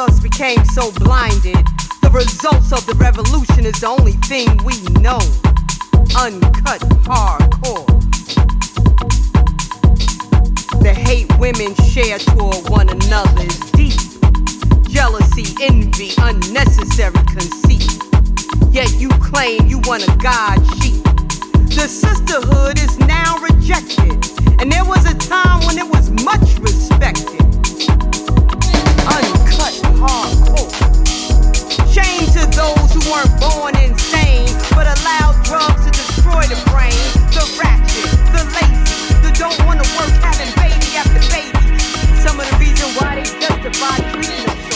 us became so blinded. The results of the revolution is the only thing we know. Uncut hardcore. The hate women share toward one another is deep. Jealousy, envy, unnecessary conceit. Yet you claim you want a God sheep. The sisterhood is now rejected, and there was a time when it was much respected. Uncut harmful. To those who weren't born insane, but allowed drugs to destroy the brain. The ratchet, the lazy, the don't wanna work, having baby after baby. Some of the reason why they justify treating